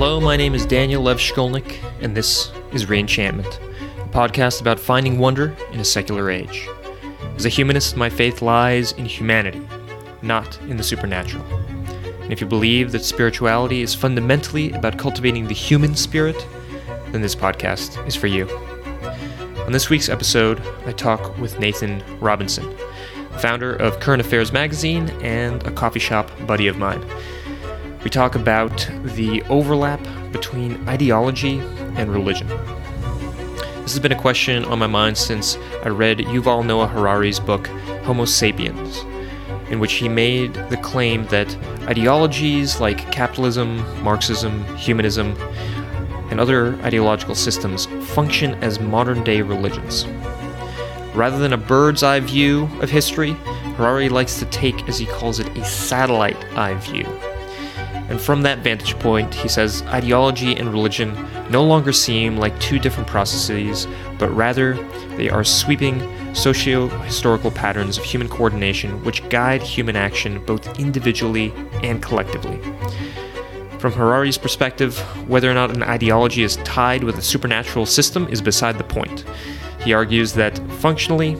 Hello, my name is Daniel Lev Shkolnik, and this is Reenchantment, a podcast about finding wonder in a secular age. As a humanist, my faith lies in humanity, not in the supernatural. And if you believe that spirituality is fundamentally about cultivating the human spirit, then this podcast is for you. On this week's episode, I talk with Nathan Robinson, founder of Current Affairs magazine and a coffee shop buddy of mine. We talk about the overlap between ideology and religion. This has been a question on my mind since I read Yuval Noah Harari's book Homo Sapiens, in which he made the claim that ideologies like capitalism, Marxism, humanism, and other ideological systems function as modern day religions. Rather than a bird's eye view of history, Harari likes to take, as he calls it, a satellite eye view and from that vantage point, he says ideology and religion no longer seem like two different processes, but rather they are sweeping socio historical patterns of human coordination which guide human action both individually and collectively. From Harari's perspective, whether or not an ideology is tied with a supernatural system is beside the point. He argues that functionally,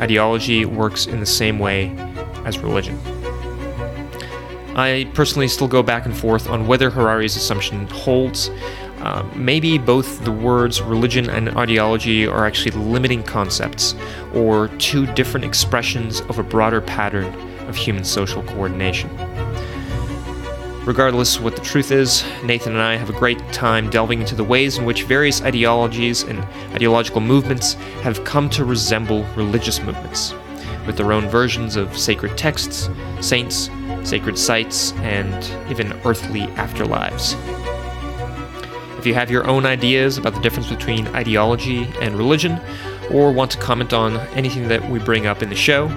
ideology works in the same way as religion. I personally still go back and forth on whether Harari's assumption holds. Uh, maybe both the words religion and ideology are actually limiting concepts, or two different expressions of a broader pattern of human social coordination. Regardless of what the truth is, Nathan and I have a great time delving into the ways in which various ideologies and ideological movements have come to resemble religious movements, with their own versions of sacred texts, saints, sacred sites, and even earthly afterlives. If you have your own ideas about the difference between ideology and religion, or want to comment on anything that we bring up in the show,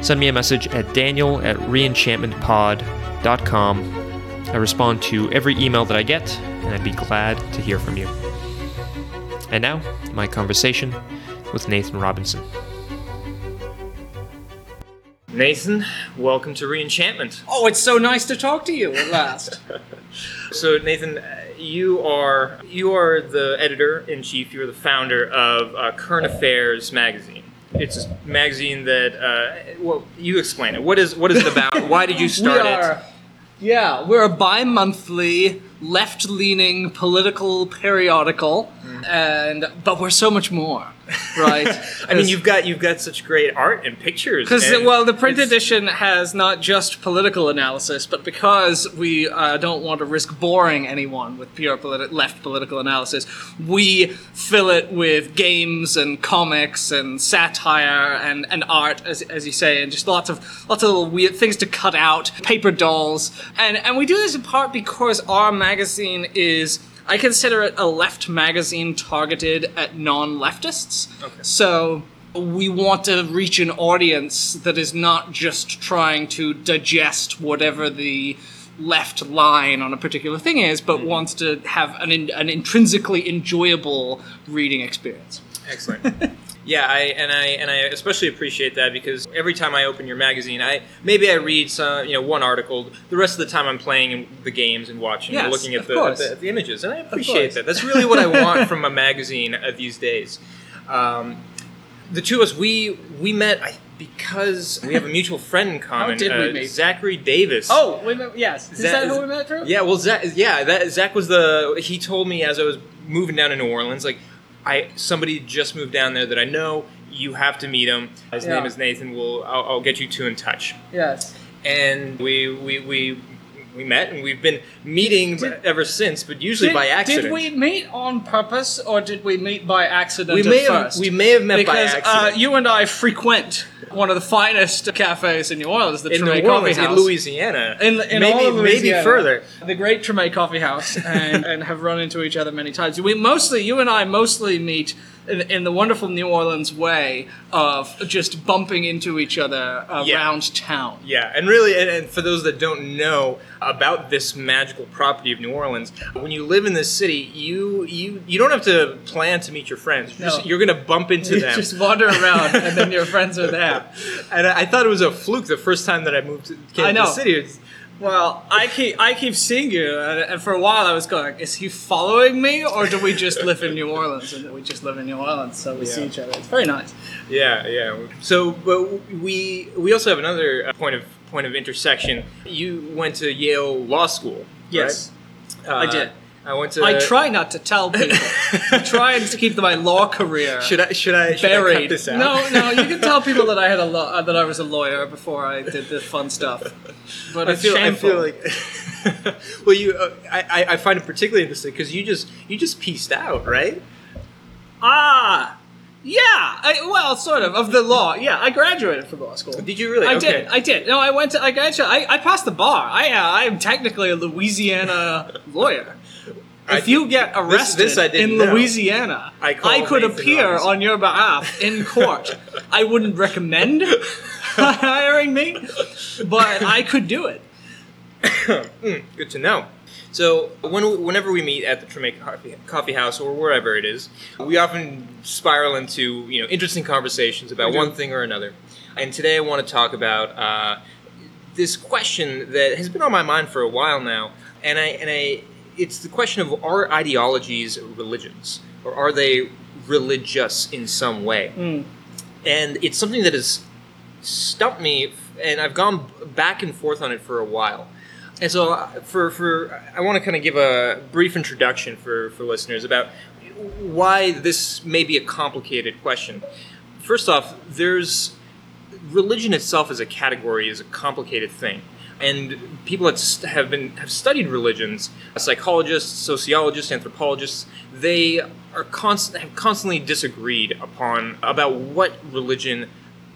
send me a message at daniel at reenchantmentpod.com. I respond to every email that I get, and I'd be glad to hear from you. And now, my conversation with Nathan Robinson. Nathan, welcome to Reenchantment. Oh, it's so nice to talk to you at last. so, Nathan, you are you are the editor in chief. You're the founder of uh, Current Affairs magazine. It's a magazine that uh, well, you explain it. What is what is it about? Why did you start we are, it? Yeah, we're a bi-monthly, left-leaning political periodical, mm. and but we're so much more right? I mean, you've got you've got such great art and pictures. Because well, the print edition has not just political analysis, but because we uh, don't want to risk boring anyone with pure politi- left political analysis, we fill it with games and comics and satire and, and art, as, as you say, and just lots of lots of little weird things to cut out, paper dolls, and and we do this in part because our magazine is I consider it a left magazine targeted at non leftists. Okay. So we want to reach an audience that is not just trying to digest whatever the left line on a particular thing is, but mm-hmm. wants to have an, in, an intrinsically enjoyable reading experience. Excellent. Yeah, I and I and I especially appreciate that because every time I open your magazine, I maybe I read some you know one article. The rest of the time, I'm playing the games and watching, yes, and looking at the, at the, at the images, and I appreciate that. That's really what I want from a magazine these days. Um, the two of us, we we met. I, because we have a mutual friend in common. Uh, we meet? Zachary Davis. Oh, we met, yes. Is Zach, that who we met through? Yeah, well, Zach, yeah, that, Zach was the. He told me as I was moving down to New Orleans, like, I somebody just moved down there that I know. You have to meet him. His yeah. name is Nathan. We'll I'll, I'll, get you two in touch. Yes. And we we we we met and we've been meeting did, ever since, but usually did, by accident. Did we meet on purpose or did we meet by accident? We may have first? we may have met because, by accident. Uh, you and I frequent one of the finest cafes in New Orleans, the in Treme Coffee House. In Louisiana. In, in maybe, Louisiana, maybe further. The great Treme Coffee House, and, and have run into each other many times. We mostly, you and I mostly meet in, in, the wonderful New Orleans way of just bumping into each other around yeah. town. Yeah, and really, and, and, for those that don't know about this magical property of New Orleans, when you live in this city, you you you don't have to plan to meet your friends. You're, no. you're going to bump into you them. Just wander around, and then your friends are there. and I, I, thought it was a fluke the first time that I moved to, came I know. to the city. It's, Well, I keep I keep seeing you, and, and for a while I was going, is he following me, or do we just live in New Orleans? And we just live in New Orleans, so we see each other. It's very nice. Yeah, yeah. So, but we we also have another uh, point of point of intersection. You went to Yale Law School. Yes, right? I did. I went to. I try not to tell people. I try and to keep my law career Should I? Should I? Should I cut buried. this out? No, no, you can tell people that I had a law, uh, that I was a lawyer before I did the fun stuff. But I feel. shameful. I feel like. well, you. Uh, I. I- I find it particularly interesting because you just you just pieced out, right? ah, yeah. I, well, sort of of the law. Yeah, I graduated from law school. Did you really? I okay. did. I did. No, I went to. I graduated. I, I passed the bar. I uh, I am technically a Louisiana lawyer. I- If you get arrested this I in know. Louisiana, I call could Nathan appear Robbins. on your behalf in court. I wouldn't recommend hiring me, but I could do it. Good to know. So when, whenever we meet at the Treme Coffee, Coffee House or wherever it is, we often spiral into you know interesting conversations about one thing or another. And today I want to talk about uh, this question that has been on my mind for a while now, and I and I it's the question of are ideologies religions or are they religious in some way? Mm. And it's something that has stumped me, and I've gone back and forth on it for a while. And so, uh, for for I want to kind of give a brief introduction for for listeners about why this may be a complicated question. First off, there's religion itself as a category is a complicated thing. And people that have been have studied religions, psychologists, sociologists, anthropologists, they are constant have constantly disagreed upon about what religion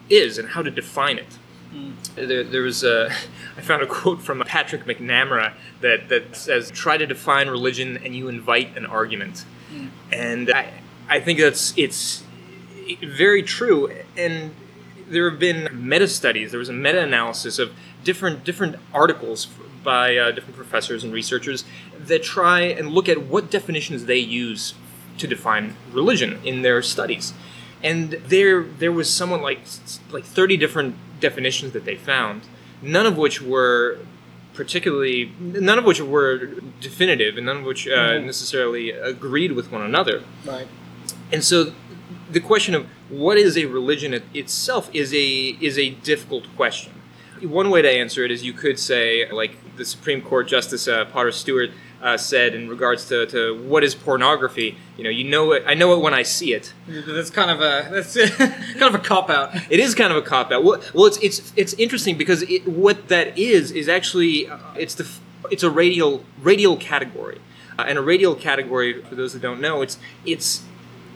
is and how to define it. Hmm. There, there was a, I found a quote from Patrick McNamara that, that says, "Try to define religion, and you invite an argument." Hmm. And I, I think that's it's very true. And there have been meta studies. There was a meta analysis of different different articles by uh, different professors and researchers that try and look at what definitions they use to define religion in their studies. And there there was somewhat like like 30 different definitions that they found, none of which were particularly none of which were definitive and none of which uh, Mhm. necessarily agreed with one another. Right. And so the question of what is a religion itself is a is a difficult question. One way to answer it is you could say, like the Supreme Court Justice uh, Potter Stewart uh, said in regards to, to what is pornography. You know, you know it. I know it when I see it. That's kind of a that's kind of a cop out. It is kind of a cop out. Well, well, it's it's it's interesting because it, what that is is actually uh, it's the it's a radial radial category, uh, and a radial category for those that don't know, it's it's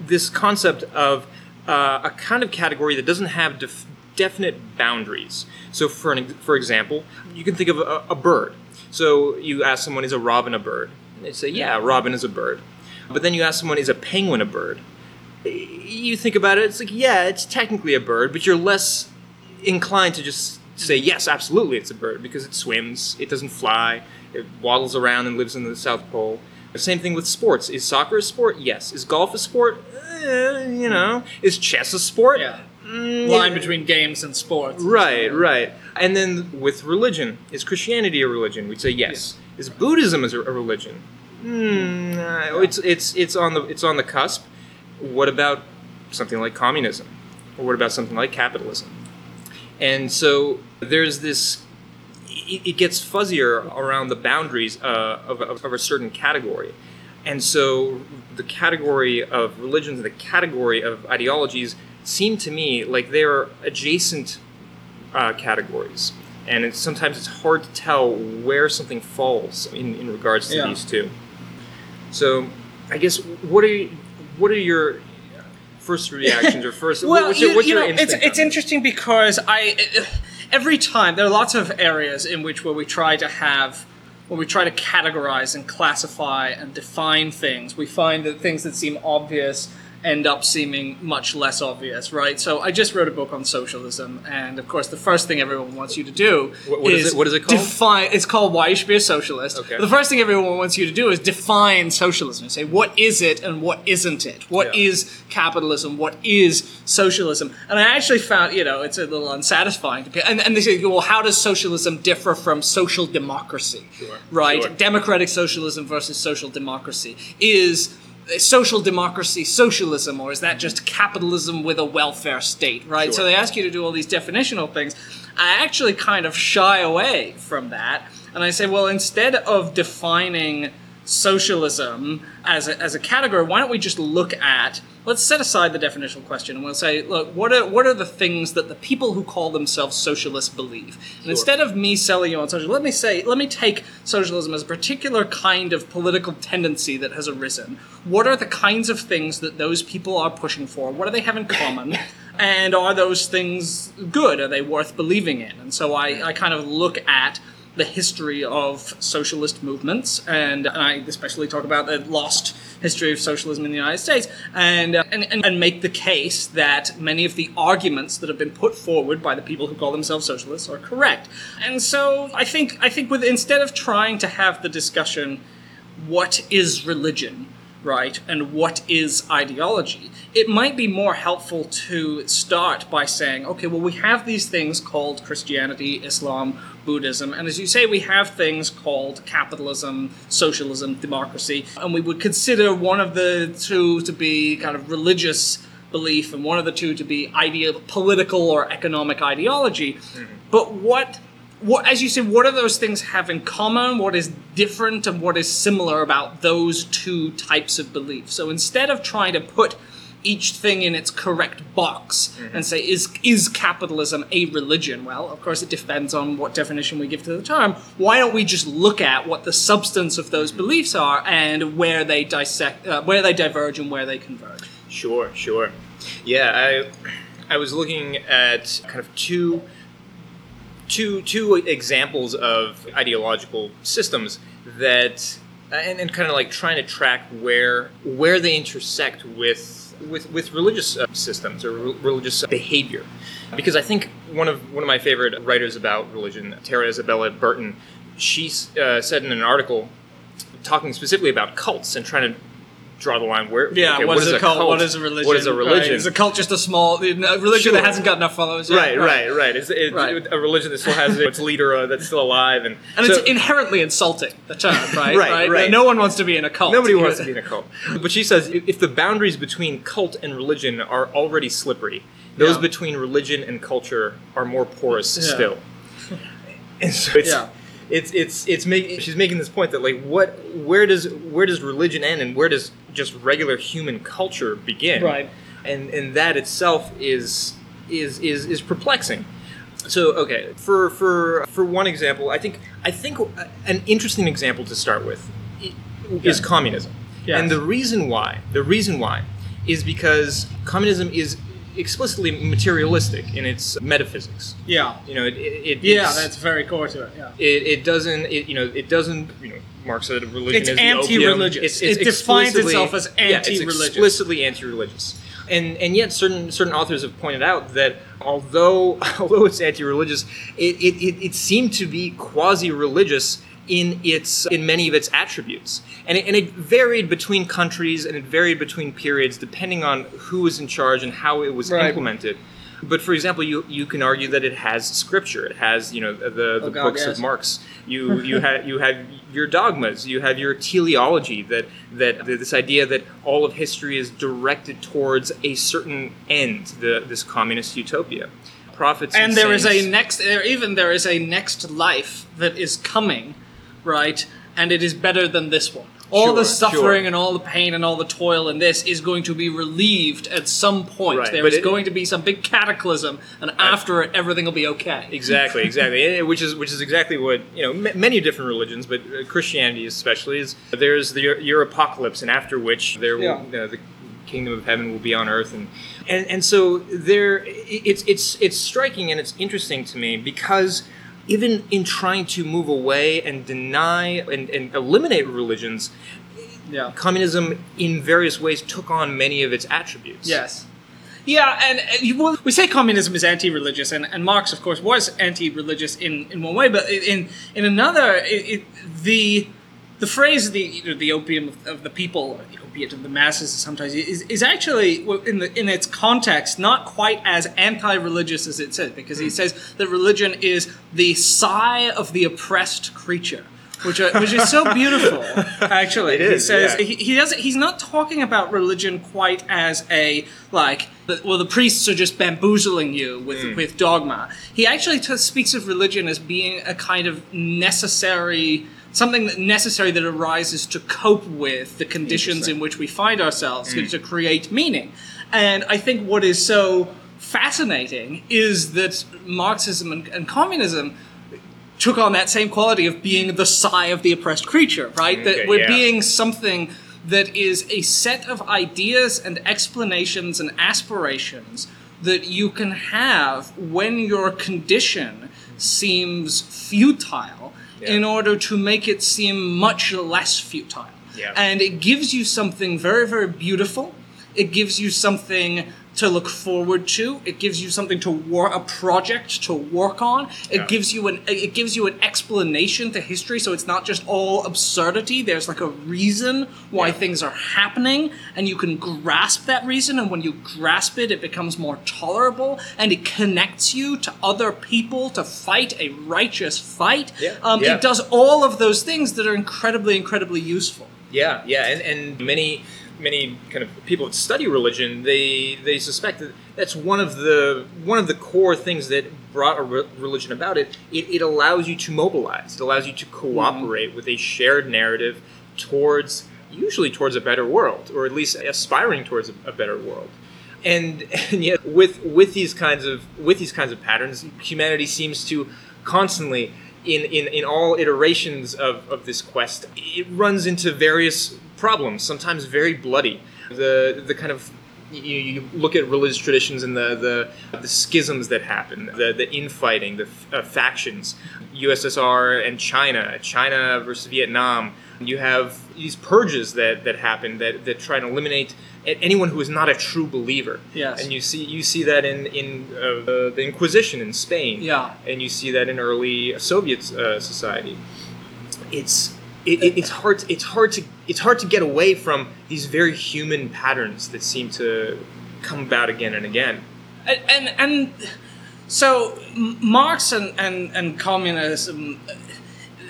this concept of uh, a kind of category that doesn't have def- definite boundaries. So, for an, for example, you can think of a, a bird. So you ask someone, "Is a robin a bird?" And they say, "Yeah, a robin is a bird." But then you ask someone, "Is a penguin a bird?" you think about it, it's like, yeah, it's technically a bird, but you're less inclined to just say, yes, absolutely, it's a bird because it swims, it doesn't fly, it waddles around and lives in the South Pole. The same thing with sports. Is soccer a sport? Yes. Is golf a sport? Eh, you know. Is chess a sport? Yeah. Mm, Line between games and sports. Right, right. And then with religion, is Christianity a religion? We'd say yes. Is Buddhism is a religion? Hmm, uh, it's it's it's on the it's on the cusp. What about something like communism, or what about something like capitalism? And so there's this. It, it gets fuzzier around the boundaries uh, of, of, of a certain category. And so the category of religions and the category of ideologies seem to me like they're adjacent uh, categories. And it's, sometimes it's hard to tell where something falls in, in regards to Yeah. these two. So I guess what are you, what are your first reactions or first Well, what's your, you, what's you your know, it's it's it? interesting because I every time there are lots of areas in which where we try to have when we try to categorize and classify and define things, we find that things that seem obvious end up seeming much less obvious, right? So I just wrote a book on socialism, and of course, the first thing everyone wants you to do What- what is is it- what is it called? Define. It's called Why You Should Be a Socialist. Okay. The first thing everyone wants you to do is define socialism. Say what is it and what isn't it? What Yeah. is capitalism? What is socialism? And I actually found, you know, it's a little unsatisfying. To, pe- and, and they say, well, how does socialism differ from social democracy? Sure. Right? Sure. Democratic socialism versus social democracy is Uh, social democracy socialism or is that just capitalism with a welfare state right Sure. so they ask you to do all these definitional things i actually kind of shy away from that and i say well instead of defining socialism as a, as a category why don't we just look at let's set aside the definitional question and we'll say look what are what are the things that the people who call themselves socialists believe? And instead of me selling you on socialism let me say let me take socialism as a particular kind of political tendency that has arisen. What are the kinds of things that those people are pushing for? What do they have in common? And are those things good? Are they worth believing in? And so i, I kind of look at the history of socialist movements, and, I especially talk about the lost history of socialism in the United States, and, uh, and, and and make the case that many of the arguments that have been put forward by the people who call themselves socialists are correct. And so I think I think with instead of trying to have the discussion, what is religion? right, and what is ideology, it might be more helpful to start by saying, okay, well, we have these things called Christianity, Islam, Buddhism, and as you say, we have things called capitalism, socialism, democracy, and we would consider one of the two to be kind of religious belief and one of the two to be idea political or economic ideology. Mm-hmm. But what what as you said, what do those things have in common? What is different and what is similar about those two types of belief? So instead of trying to put each thing in its correct box and say is is capitalism a religion? Well of course it depends on what definition we give to the term. Why don't we just look at what the substance of those beliefs are and where they dissect uh, where they diverge and where they converge? Sure, sure. Yeah, I I was looking at kind of two two two examples of ideological systems that and, and kind of like trying to track where where they intersect with with with religious uh, systems or re- religious behavior. Because I think one of one of my favorite writers about religion Tara Isabella Burton she uh, said in an article talking specifically about cults and trying to draw the line where Yeah, okay, what is a cult? What is a religion? what is a Right, religion Is a cult just a small a religion Sure. that hasn't got enough followers? yet? Right, right, right. It's, it's Right. a religion that still has its leader uh, that's still alive, and, And so- it's inherently insulting, the term, right? Right, right. No one wants to be in a cult. nobody wants to be in a cult. But she says if if the boundaries between cult and religion are already slippery, those Yeah. between religion and culture are more porous Yeah. still. And so it's, Yeah. It's it's it's making she's making this point that like what where does where does religion end and where does just regular human culture begin? Right. And and that itself is is is is perplexing. So okay, for for for one example, I think I think an interesting example to start with is communism. Yes. And the reason why, the reason why is because communism is explicitly materialistic in its metaphysics. Yeah. You know, it, it, it Yeah, it's- that's very core to it. Yeah. it, it doesn't it, you know it doesn't you know Marx said religion It's is the opium. anti-religious. It defines itself as yeah, it's anti-religious. explicitly anti-religious and and yet certain certain authors have pointed out that although although it's anti-religious it, it, it, it seemed to be quasi-religious in its in many of its attributes and it, and it varied between countries and it varied between periods depending on who was in charge and how it was Right. implemented but for example, you, you can argue that it has scripture. It has you know the, the Oh, God, books yes. of Marx. You you have you have your dogmas. You have your teleology. That that this idea that all of history is directed towards a certain end. The this communist utopia. Prophets and, and there is a next there even there is a next life that is coming right and it is better than this one all the suffering sure. and all the pain and all the toil in this is going to be relieved at some point Right, There is it- going to be some big cataclysm and after it everything will be okay Exactly, exactly, which is which is exactly what you know. m- Many different religions, but uh, Christianity especially is there's the your, your apocalypse, and after which there will Yeah. uh, the kingdom of heaven will be on earth, and and and so there it's it's it's striking and it's interesting to me because even in trying to move away and deny and, and eliminate religions Yeah. communism in various ways took on many of its attributes. Yes. Yeah, and, and well, we say communism is anti-religious, and, and Marx, of course, was anti-religious in, in one way, but in in another, it, it, the the phrase "the you know, the opium of, of the people," of the masses, sometimes is is actually in the in its context not quite as anti-religious as it says, because he says that religion is the sigh of the oppressed creature which are, which is so beautiful. Actually, It he says yeah. he, he doesn't. He's not talking about religion quite as a like. Well, the priests are just bamboozling you with Hmm. with dogma. He actually t- speaks of religion as being a kind of necessary. Something that necessary that arises to cope with the conditions in which we find ourselves Hmm. to create meaning, and I think what is so fascinating is that Marxism and, and communism took on that same quality of being the sigh of the oppressed creature, right? Okay, that we're yeah. being something that is a set of ideas and explanations and aspirations that you can have when your condition seems futile in order to make it seem much less futile. Yeah. And it gives you something very, very beautiful. It gives you something to look forward to. It gives you something to work, a project to work on. It Yeah. gives you an it gives you an explanation to history, so it's not just all absurdity. There's like a reason why Yeah. things are happening, and you can grasp that reason. And when you grasp it, it becomes more tolerable, and it connects you to other people to fight a righteous fight. Yeah. Um. It does all of those things that are incredibly, incredibly useful. Yeah, yeah, and, and many many kind of people that study religion, they they suspect that that's one of the one of the core things that brought a re- religion about it. It, it allows you to mobilize. It allows you to cooperate with a shared narrative towards usually towards a better world, or at least aspiring towards a, a better world. And and yet with with these kinds of with these kinds of patterns, humanity seems to constantly in, in, in all iterations of, of this quest, it runs into various problems, sometimes very bloody. The the kind of you, you look at religious traditions and the, the, the schisms that happen, the, the infighting, the uh, factions, USSR and China, China versus Vietnam. You have these purges that, that happen that, that try to eliminate anyone who is not a true believer. Yes. And you see you see that in in uh, the the Inquisition in Spain. Yeah. And you see that in early Soviet uh, society. It's it, it, it's hard it's hard to it's hard to get away from these very human patterns that seem to come about again and again. and and, and so Marx and, and, and communism,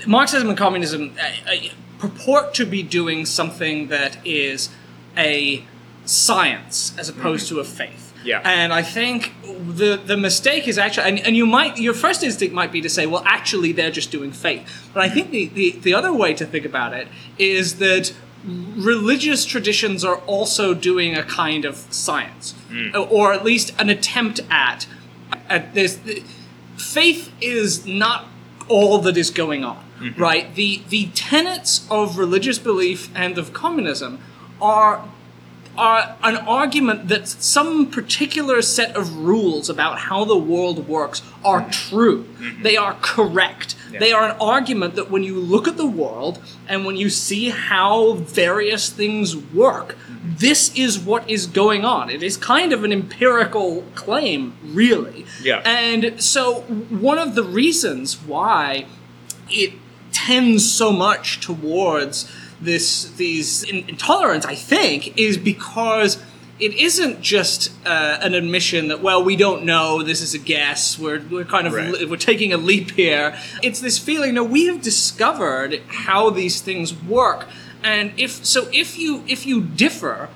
Marxism and communism uh, uh, purport to be doing something that is a science as opposed to a faith. Yeah. And I think the the mistake is actually, and, and you might, your first instinct might be to say, well, actually, they're just doing faith. But I think the, the, the other way to think about it is that religious traditions are also doing a kind of science, hmm. uh, or at least an attempt at. at this. Faith is not all that is going on, mm-hmm. right? The the tenets of religious belief and of communism are are an argument that some particular set of rules about how the world works are mm-hmm. true. Mm-hmm. They are correct. They are an argument that when you look at the world and when you see how various things work, mm-hmm. this is what is going on. It is kind of an empirical claim, really. Yeah. And so, one of the reasons why it tends so much towards this these in- intolerance i think is because it isn't just uh, an admission that well we don't know this is a guess we're, we're kind of Right. we're taking a leap here it's this feeling no we have discovered how these things work and if so if you if you differ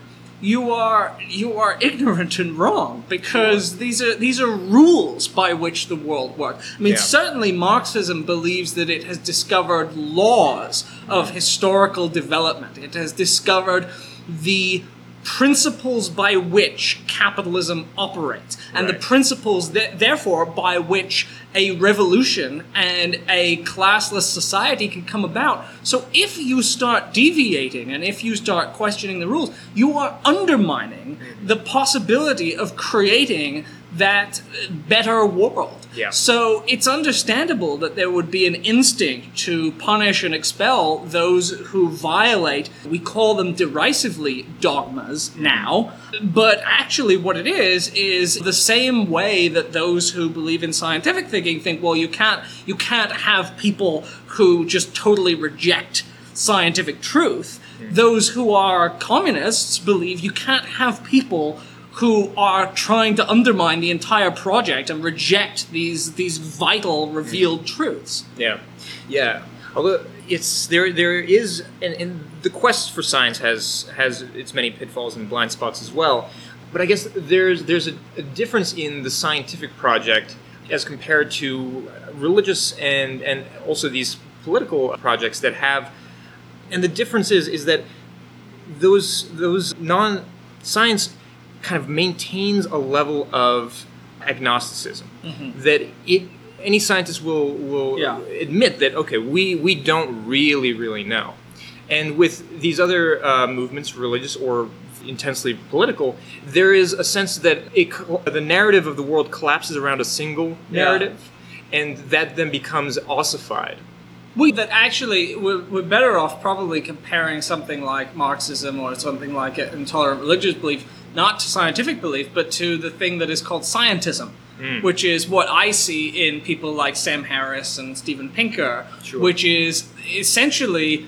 you are you are ignorant and wrong because these are these are rules by which the world works. I mean, Yeah. certainly Marxism believes that it has discovered laws of historical development. It has discovered the principles by which capitalism operates and the principles that therefore by which a revolution and a classless society can come about. So if you start deviating and if you start questioning the rules, you are undermining the possibility of creating that better world. Yeah. So it's understandable that there would be an instinct to punish and expel those who violate, we call them derisively dogmas now, but actually what it is is the same way that those who believe in scientific thinking think, well, you can't you can't have people who just totally reject scientific truth. Mm. Those who are communists believe you can't have people who are trying to undermine the entire project and reject these these vital mm. revealed truths. Yeah, yeah. Although it's there, there is, and, and the quest for science has has its many pitfalls and blind spots as well. But I guess there's there's a, a difference in the scientific project as compared to religious and and also these political projects that have, and the difference is is that those those non science kind of maintains a level of agnosticism. That it any scientist will will Yeah. admit that okay we we don't really really know. And with these other uh, movements religious or intensely political there is a sense that it, the narrative of the world collapses around a single Yeah. narrative and that then becomes ossified We that actually we're, we're better off probably comparing something like Marxism or something like an intolerant religious belief not to scientific belief, but to the thing that is called scientism, hmm. which is what I see in people like Sam Harris and Steven Pinker, Sure. which is essentially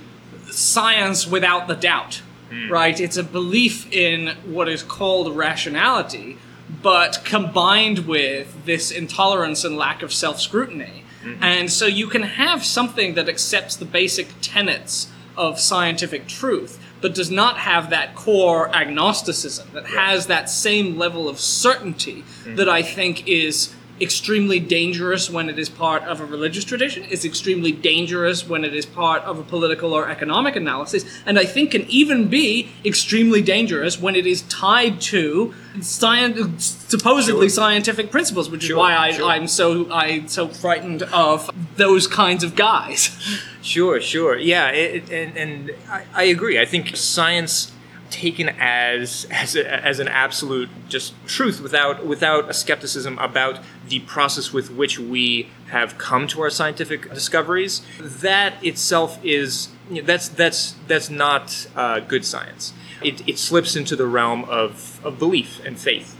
science without the doubt, Hmm. right? It's a belief in what is called rationality, but combined with this intolerance and lack of self scrutiny. Hmm. And so you can have something that accepts the basic tenets of scientific truth, but does not have that core agnosticism, that has that same level of certainty hmm. that I think is extremely dangerous when it is part of a religious tradition, is extremely dangerous when it is part of a political or economic analysis, and I think can even be extremely dangerous when it is tied to science, supposedly Sure. scientific principles, which is why I, sure. I'm so I'm so frightened of those kinds of guys. Sure, sure, yeah, it, it- and and I, I agree. I think science taken as as a, as an absolute just truth without without a skepticism about the process with which we have come to our scientific discoveries that itself is you know, that's that's that's not uh, good science. It, it slips into the realm of, of belief and faith.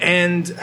And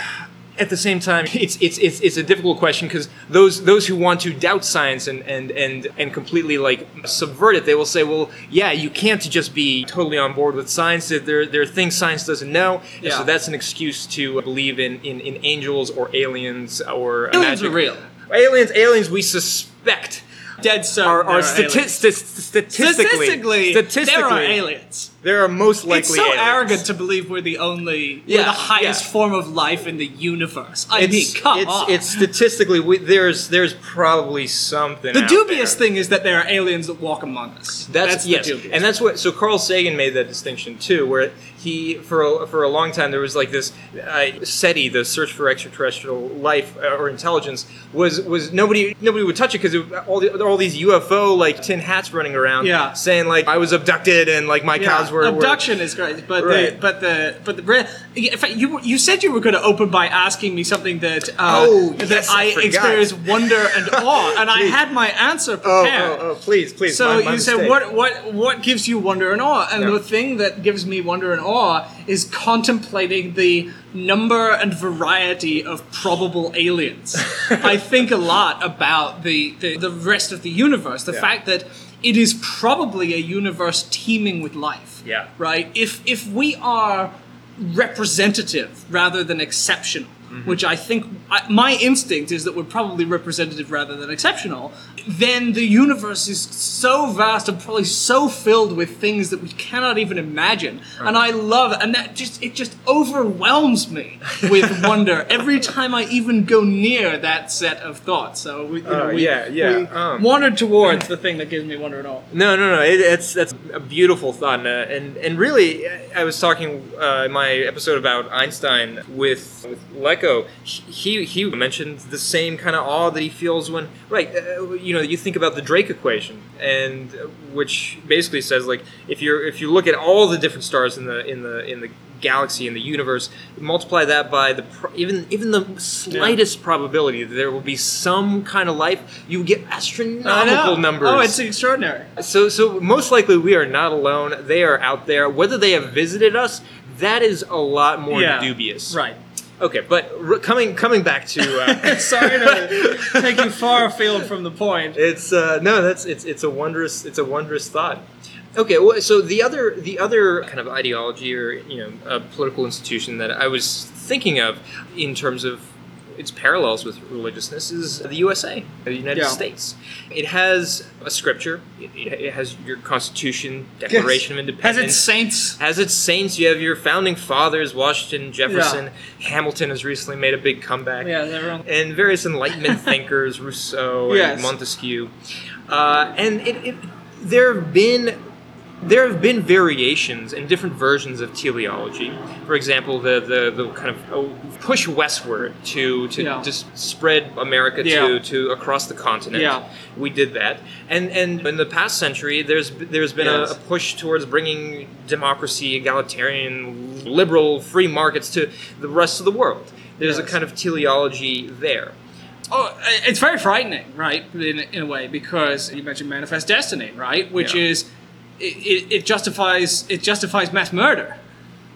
at the same time, it's it's it's, it's a difficult question because those those who want to doubt science and, and and and completely like subvert it, they will say, well, yeah, you can't just be totally on board with science. There there are things science doesn't know, Yeah. so that's an excuse to believe in in, in angels or aliens or Aliens magic. are real. Aliens, aliens, we suspect Dead certain. are, are stati- st- statistically statistically, statistically there are aliens. There are most likely It's so aliens. arrogant to believe we're the only, we're the highest yeah. form of life in the universe. I It's, mean, come it's, on. it's statistically we, there's there's probably something. the dubious there. thing is that there are aliens that walk among us. That's, the yes, dubious. and that's what. So Carl Sagan made that distinction too, where he for a, for a long time there was like this uh, SETI, the search for extraterrestrial life uh, or intelligence, was was nobody nobody would touch it because all the, all these UFO like tin hats running around, Yeah. saying like I was abducted and like my Yeah, cows were were- abduction is great, but the but the but the re- in fact you you said you were going to open by asking me something that uh, Oh, that I I, experienced wonder and awe, and I had my answer Oh, prepared. oh, oh, please, please. So my- my you said what what what gives you wonder and awe, and Yeah. the thing that gives me wonder and awe is contemplating the number and variety of probable aliens. I think a lot about the, the the rest of the universe, the Yeah. fact that it is probably a universe teeming with life. Yeah. Right. If if we are representative rather than exceptional, Mm-hmm. which I think I, my instinct is that we're probably representative rather than exceptional, then the universe is so vast and probably so filled with things that we cannot even imagine. And I love and that just it just overwhelms me with wonder every time I even go near that set of thoughts. So we, you know, Uh, we, yeah, yeah, we um. wandered towards the thing that gives me wonder and all. No, no, no. It, it's that's a beautiful thought, and uh, and, and really, I was talking uh, in my episode about Einstein with with Lex Eco, he he mentioned the same kind of awe that he feels when right. Uh, you know, you think about the Drake equation, and uh, which basically says like if you're if you look at all the different stars in the in the in the galaxy in the universe multiply that by the pr- even even the slightest probability that there will be some kind of life you get astronomical numbers Oh, it's extraordinary. so, so most likely we are not alone. They are out there. Whether they have visited us, that is a lot more Yeah. dubious. Right. Okay, but r- coming coming back to uh, Sorry to take you far afield from the point. it's uh, no, that's it's it's a wondrous it's a wondrous thought. Okay, well, so the other the other kind of ideology or you know a political institution that I was thinking of in terms of its parallels with religiousness is the USA, the United Yeah. States. It has a scripture. It, it has your Constitution, Declaration of Independence. Has its saints. As its saints, you have your founding fathers, Washington, Jefferson, Hamilton has recently made a big comeback, Yeah, everyone. and various Enlightenment thinkers, Rousseau Yes. and Montesquieu. Uh, and it, it, there have been there have been variations and different versions of teleology. For example, the the, the kind of oh, push westward to to Yeah. just spread America Yeah. to to across the continent. Yeah. We did that, and and in the past century, there's there's been Yes. a, a push towards bringing democracy, egalitarian, liberal, free markets to the rest of the world. There's a kind of teleology there. Oh, it's very frightening, right? In, in a way, because you mentioned manifest destiny, right? Which Yeah. is it, it, it justifies it justifies mass murder,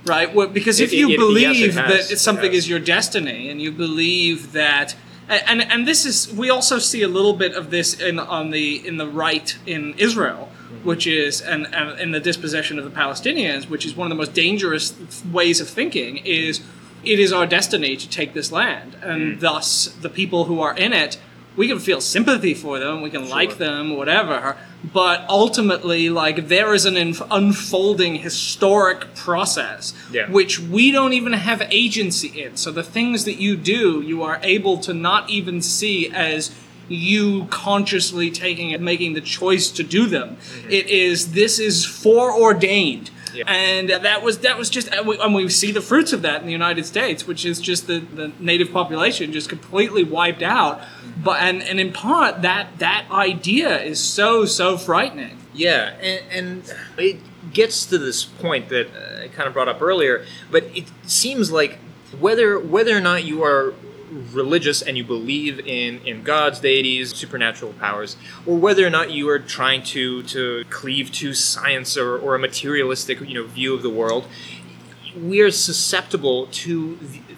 right? Well, because if It- you it- yes, believe has. that something is your destiny, and you believe that. And, and this is we also see a little bit of this in on the in the right in Israel, Mm-hmm. which is and, and in the dispossession of the Palestinians, which is one of the most dangerous ways of thinking is it is our destiny to take this land, and Mm. thus the people who are in it, we can feel sympathy for them, we can like them, whatever. But ultimately, like there is an inf- unfolding historic process, Yeah. which we don't even have agency in. So the things that you do, you are able to not even see as you consciously taking and making the choice to do them. Mm-hmm. It is this is foreordained. Yeah. And that was that was just and we, and we see the fruits of that in the United States, which is just the, the native population just completely wiped out. But and, and in part that that idea is so so frightening. Yeah, and, and it gets to this point that uh, I kind of brought up earlier, but it seems like whether whether or not you are religious and you believe in, in gods, deities, supernatural powers, or whether or not you are trying to, to cleave to science or, or a materialistic you know view of the world, we are susceptible to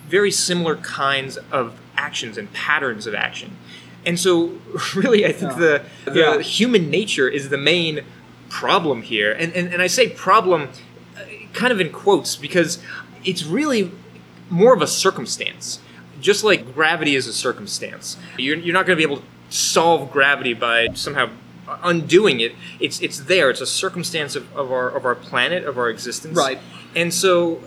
very similar kinds of actions and patterns of action. And so, really, I think Yeah. the, the Yeah. human nature is the main problem here. And, and, and I say problem uh, kind of in quotes because it's really more of a circumstance. Just like gravity is a circumstance. You're, you're not going to be able to solve gravity by somehow undoing it. It's, it's there. It's a circumstance of, of, our, of our planet, of our existence. Right. And so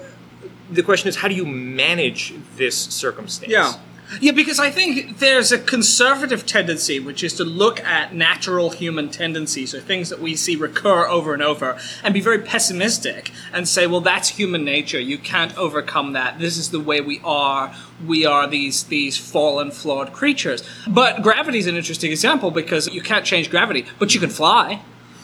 the question is how do you manage this circumstance? Yeah, because I think there's a conservative tendency, which is to look at natural human tendencies or things that we see recur over and over and be very pessimistic and say, well, that's human nature. You can't overcome that. This is the way we are. We are these, these fallen, flawed creatures. But gravity is an interesting example because you can't change gravity, but you can fly,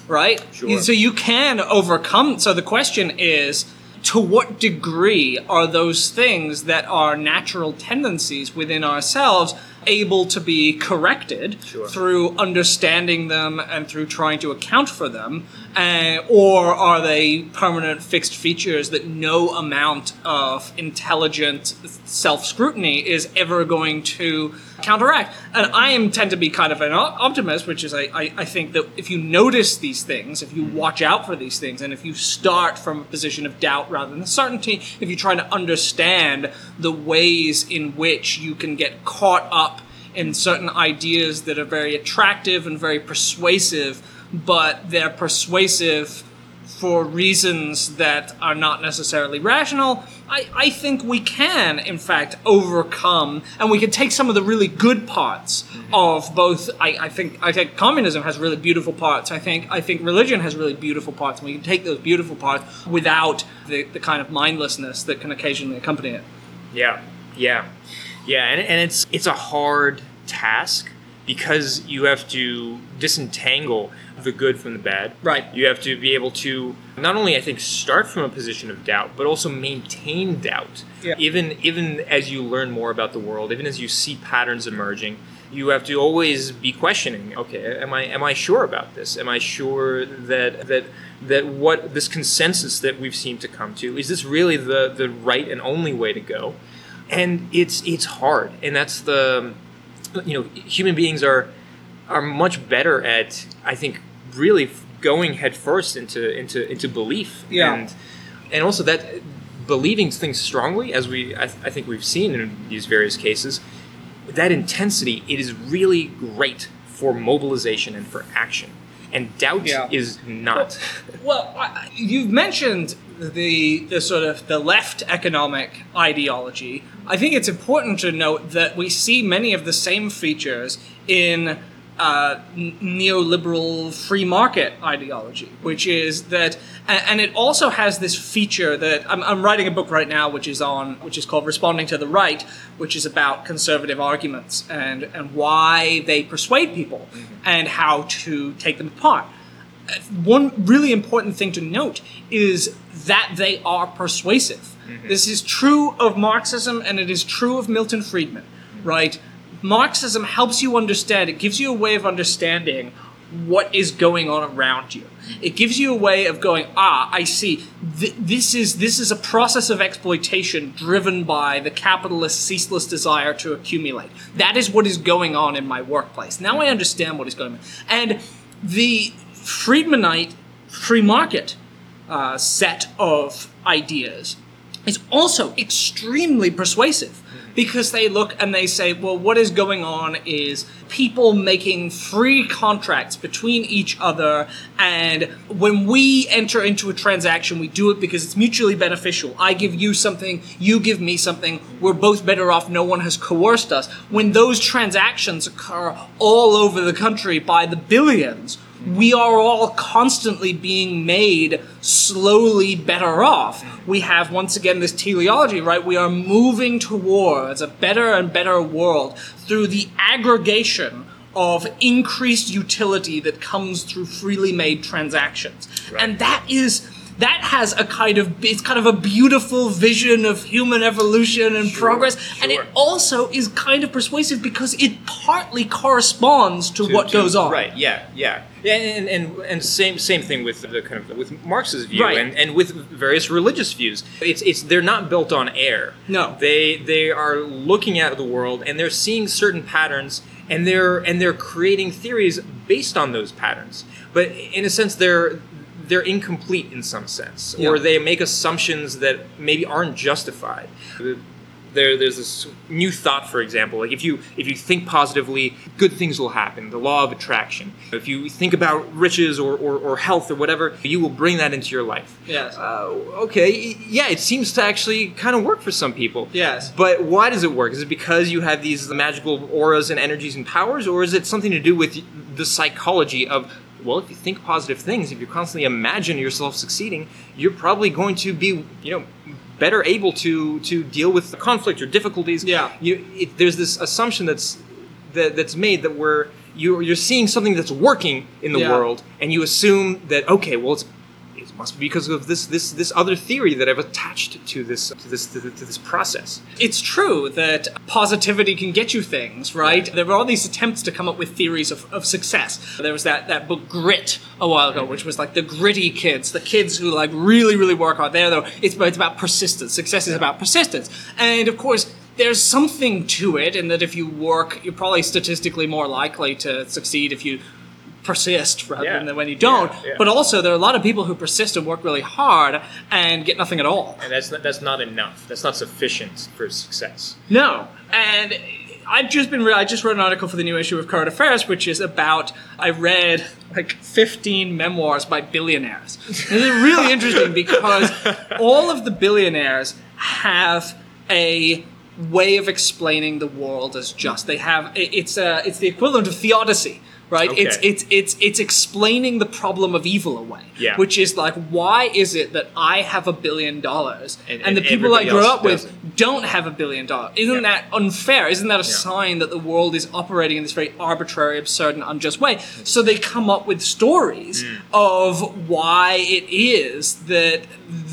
right? Sure. So you can overcome. So the question is, to what degree are those things that are natural tendencies within ourselves able to be corrected Sure. through understanding them and through trying to account for them? Uh, or are they permanent fixed features that no amount of intelligent self scrutiny is ever going to counteract? And I am tend to be kind of an optimist, which is I, I, I think that if you notice these things, if you watch out for these things, and if you start from a position of doubt rather than certainty, if you try to understand the ways in which you can get caught up in certain ideas that are very attractive and very persuasive, but they're persuasive for reasons that are not necessarily rational, I, I think we can, in fact, overcome and we can take some of the really good parts of both. I, I think I think communism has really beautiful parts. I think I think religion has really beautiful parts, and we can take those beautiful parts without the, the kind of mindlessness that can occasionally accompany it. Yeah. Yeah, yeah, and, and it's it's a hard task because you have to disentangle the good from the bad. Right. You have to be able to not only I think start from a position of doubt, but also maintain doubt. Yeah. Even even as you learn more about the world, even as you see patterns emerging, you have to always be questioning. Okay, am I am I sure about this? Am I sure that that that what this consensus that we've seemed to come to is this really the the right and only way to go? And it's it's hard, and that's the you know human beings are are much better at I think really going headfirst into into into belief Yeah. and and also that believing things strongly as we I, I think we've seen in these various cases that intensity it is really great for mobilization and for action and doubt Yeah. is not Well, I- you've mentioned the the sort of the left economic ideology. I think it's important to note that we see many of the same features in uh, neoliberal free market ideology, which is that, and, it also has this feature that I'm, I'm writing a book right now, which is on, which is called "Responding to the Right," which is about conservative arguments and and why they persuade people mm-hmm. and how to take them apart one really important thing to note is that they are persuasive. Mm-hmm. This is true of Marxism and it is true of Milton Friedman, mm-hmm. right? Marxism helps you understand, it gives you a way of understanding what is going on around you. It gives you a way of going, ah, I see. Th- this is this is a process of exploitation driven by the capitalist ceaseless desire to accumulate. That is what is going on in my workplace. Now I understand what is going on. And the Friedmanite free market uh, set of ideas is also extremely persuasive because they look and they say, well, what is going on is people making free contracts between each other, and when we enter into a transaction, we do it because it's mutually beneficial. I give you something, you give me something, we're both better off, no one has coerced us. When those transactions occur all over the country by the billions, we are all constantly being made slowly better off. We have, once again, this teleology, right? We are moving towards a better and better world through the aggregation of increased utility that comes through freely made transactions. And that is. That has a kind of it's kind of a beautiful vision of human evolution and progress, and it also is kind of persuasive because it partly corresponds to, what to- goes on. Right. Yeah. Yeah. Yeah. And, and and same same thing with the kind of with Marx's view Right. and, and with various religious views. It's it's they're not built on air. No. They they are looking at the world and they're seeing certain patterns and they're and they're creating theories based on those patterns. But in a sense, they're they're incomplete in some sense, or they make assumptions that maybe aren't justified. There, there's this new thought, for example, like if you if you think positively, good things will happen. The law of attraction. If you think about riches or, or, or health or whatever, you will bring that into your life. Yes. Uh, okay. Yeah, it seems to actually kind of work for some people. Yes. But why does it work? Is it because you have these magical auras and energies and powers, or is it something to do with the psychology of well, if you think positive things, if you constantly imagine yourself succeeding, you're probably going to be, you know, better able to to deal with the conflict or difficulties. Yeah. You, it, there's this assumption that's that, that's made that we're you're, you're seeing something that's working in the Yeah. world, and you assume that okay, well, it's it must be because of this this this other theory that I've attached to this to this to, this process. it's true that positivity can get you things, right? There were all these attempts to come up with theories of, of success. There was that, that book Grit a while ago, which was like the gritty kids, the kids who like really, really work hard. There, though, it's, it's about persistence. Success is about persistence. And of course, there's something to it in that if you work, you're probably statistically more likely to succeed if you persist rather Yeah. than when you don't. Yeah, yeah. But also, there are a lot of people who persist and work really hard and get nothing at all. And that's not, that's not enough. That's not sufficient for success. No, and I've just been. Re- I just wrote an article for the new issue of Current Affairs, which is about. I read like 15 memoirs by billionaires. This is really interesting because all of the billionaires have a way of explaining the world as just. They have. It's a. It's the equivalent of theodicy. Right, it's Okay. it's it's it's explaining the problem of evil away. Yeah. Which is like, why is it that I have a billion dollars And- and, the people I grew up with doesn't. don't have a billion dollars. Isn't that unfair? Isn't that a sign that the world is operating in this very arbitrary, absurd, and unjust way? So they come up with stories Hmm. of why it is that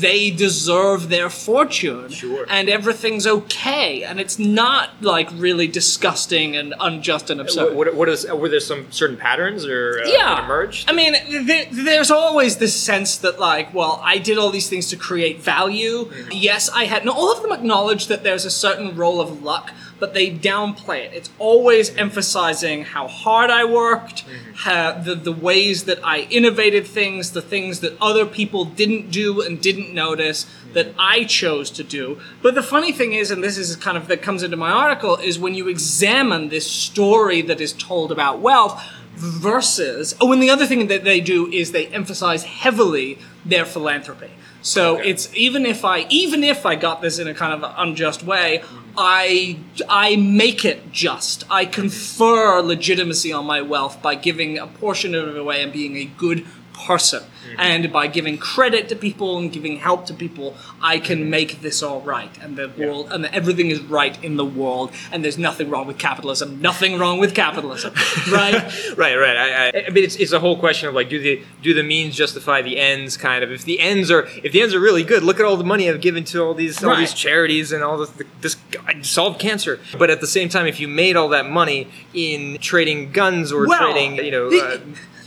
they deserve their fortune Sure. and everything's okay and it's not like really disgusting and unjust and absurd. What, what, is, were there some certain patterns or uh, yeah. emerged? I mean, th- there's always this sense that, like, well, I did all these things to create value. Mm-hmm. Yes, I had. No, all of them acknowledge that there's a certain role of luck, but they downplay it. It's always emphasizing how hard I worked, Mm-hmm. how, the the ways that I innovated things, the things that other people didn't do and didn't notice that I chose to do. But the funny thing is, and this is kind of that comes into my article, is when you examine this story that is told about wealth versus oh and the other thing that they do is they emphasize heavily their philanthropy so Okay. it's even if i even if i got this in a kind of unjust way i i make it just i confer legitimacy on my wealth by giving a portion of it away and being a good person and by giving credit to people and giving help to people i can make this all right and the world and everything is right in the world and there's nothing wrong with capitalism nothing wrong with capitalism right right, right. I, I, I mean, it's, it's a whole question of like, do the do the means justify the ends? Kind of. If the ends are if the ends are really good, look at all the money I've given to all these all these charities and all this. This I solved cancer. But at the same time, if you made all that money in trading guns or Well, trading, you know, the, uh,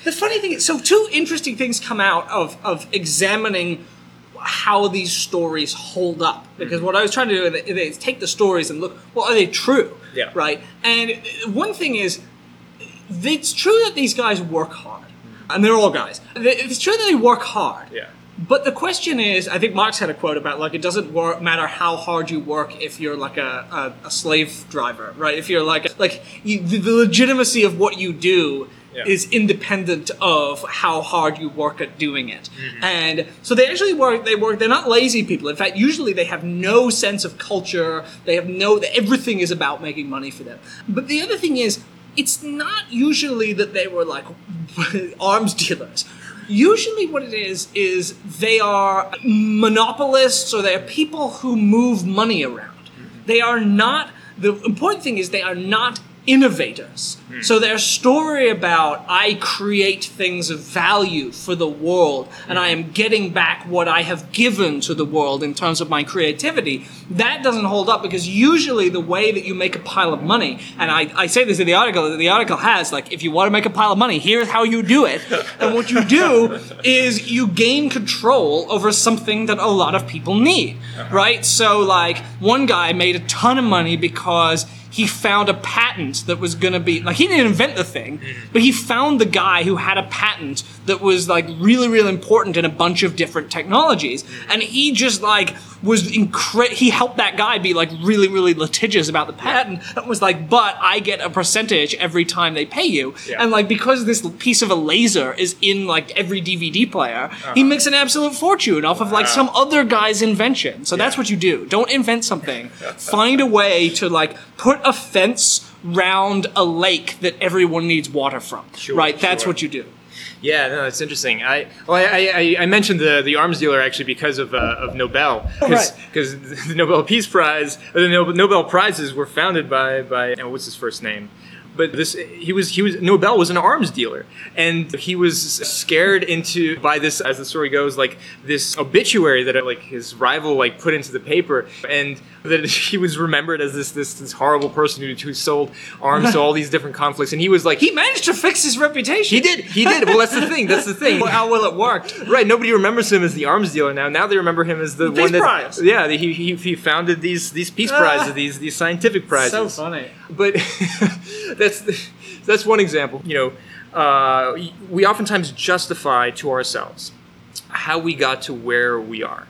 the funny thing is, so two interesting things come out of of examining how these stories hold up. Because Mm-hmm. what I was trying to do is- take the stories and look, well, are they true? Yeah. Right. And one thing is, it's true that these guys work hard, and they're all guys. It's true that they work hard. yeah. But the question is, I think Marx had a quote about like it doesn't wor- matter how hard you work if you're like a, a, a slave driver, right? If you're like like you, the legitimacy of what you do Yeah. is independent of how hard you work at doing it. Mm-hmm. And so they actually work. They work. They're not lazy people. In fact, usually they have no sense of culture. They have no. Everything is about making money for them. But the other thing is, it's not usually that they were like arms dealers. Usually, what it is is they are monopolists or they are people who move money around. Mm-hmm. They are not. The important thing is they are not innovators. Hmm. So their story about I create things of value for the world and I hmm. am getting back what I have given to the world in terms of my creativity, that doesn't hold up because usually the way that you make a pile of money, and I, I say this in the article, that the article has like if you want to make a pile of money, here's how you do it. and what you do is you gain control over something that a lot of people need. Uh-huh. Right? So like one guy made a ton of money because he found a patent that was going to be like he didn't invent the thing but he found the guy who had a patent that was like really really important in a bunch of different technologies. And he just like was incre- he helped that guy be like really really litigious about the patent and was like but i get a percentage every time they pay you. Yeah. and like because this piece of a laser is in like every dvd player he uh-huh. makes an absolute fortune off of like some other guy's invention. So that's what you do. Don't invent something. Find a way to like put a fence round a lake that everyone needs water from Sure, right that's what you do Yeah, no, it's interesting. I well, I, I, I mentioned the, the arms dealer actually because of uh, of Nobel, because right. the Nobel Peace Prize, the Nobel, Nobel prizes were founded by by oh, what's his first name. But this he was he was Nobel was an arms dealer, and he was scared into by this as the story goes like this obituary that like his rival like put into the paper, and that he was remembered as this this, this horrible person who, who sold arms to all these different conflicts, and he was like he managed to fix his reputation he did. He did. Well, that's the thing. That's the thing. Well, how well it worked Right. Nobody remembers him as the arms dealer now. Now they remember him as the, Peace one that. Prize. Yeah. He, he, he founded these these peace Ah. prizes, these these scientific prizes. so funny But that's that's one example. You know, uh, we oftentimes justify to ourselves how we got to where we are.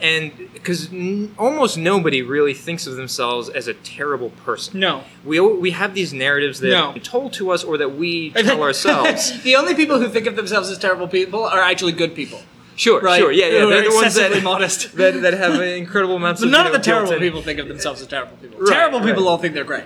And because n- almost nobody really thinks of themselves as a terrible person. No. We, we have these narratives that No. are told to us or that we tell ourselves. the only people who think of themselves as terrible people are actually good people Sure, right? sure, yeah, yeah. Who They're the ones that, modest. that that have incredible amounts But of none of the terrible people think of themselves as terrible people. Right, terrible people all think they're great.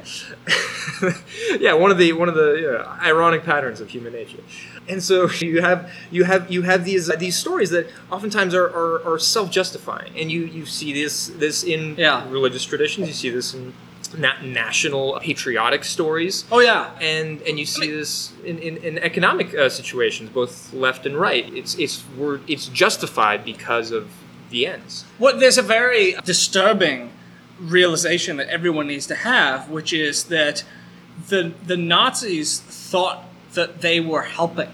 yeah, one of the one of the uh, ironic patterns of human nature. And so you have you have you have these uh, these stories that oftentimes are, are, are self justifying, and you, you see this this in Yeah. religious traditions. You see this in na- national patriotic stories. Oh yeah. and and you see this in, in, in economic uh, situations, both left and right. It's it's we're, it's justified because of the ends. What there's a very disturbing realization that everyone needs to have, which is that the the Nazis thought that they were helping.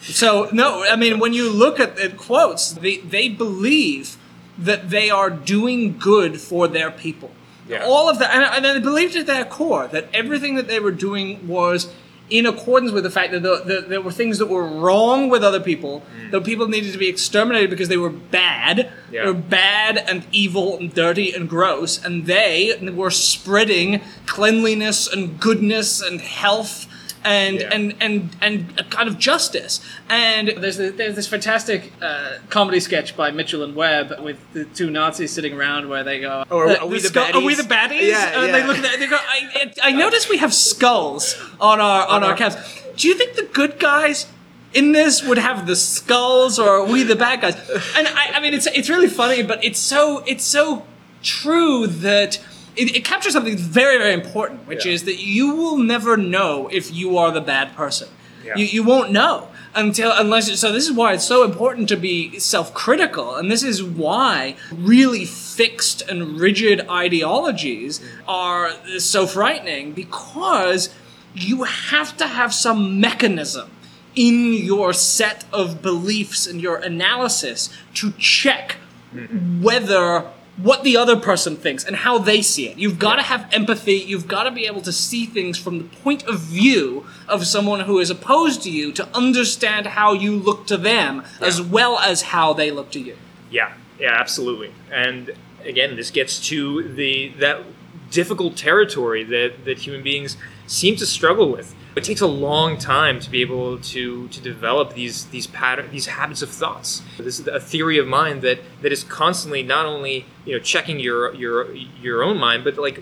So no, I mean when you look at, at quotes, they they believe that they are doing good for their people. Yeah. All of that, and, and they believed at their core that everything that they were doing was in accordance with the fact that the, the, there were things that were wrong with other people, mm. that people needed to be exterminated because they were bad, Yeah. they were bad and evil and dirty and gross, and they were spreading cleanliness and goodness and health and Yeah. and and and a kind of justice. And there's a, there's this fantastic uh, comedy sketch by Mitchell and Webb with the two Nazis sitting around where they go, Oh, are- "Uh, are we the skull- Are we baddies?" the baddies?" Yeah, and they look at they go, "I, I noticed we have skulls on our on our caps. Do you think the good guys?" In this would have the skulls, or are we the bad guys? And I, I mean, it's it's really funny, but it's so it's so true that it, it captures something very very important, which Yeah. is that you will never know if you are the bad person. Yeah. You, you won't know until unless so this is why it's so important to be self-critical and this is why really fixed and rigid ideologies mm. are so frightening because you have to have some mechanism in your set of beliefs and your analysis to check mm. whether what the other person thinks and how they see it. You've got to have empathy. You've got to be able to see things from the point of view of someone who is opposed to you to understand how you look to them as well as how they look to you. Yeah, yeah, absolutely. And again, this gets to the that difficult territory that, that human beings seem to struggle with. It takes a long time to be able to to develop these these pattern these habits of thoughts. This is a theory of mind that that is constantly not only you know checking your your your own mind, but like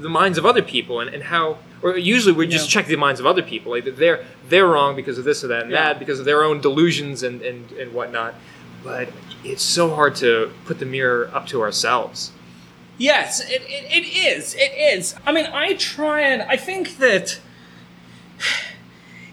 the minds of other people and, and how or usually we just Yeah. check the minds of other people like they're they're wrong because of this or that and Yeah. that because of their own delusions and, and, and whatnot but it's so hard to put the mirror up to ourselves Yes, it, it, it is. It is. I mean, I try and I think that.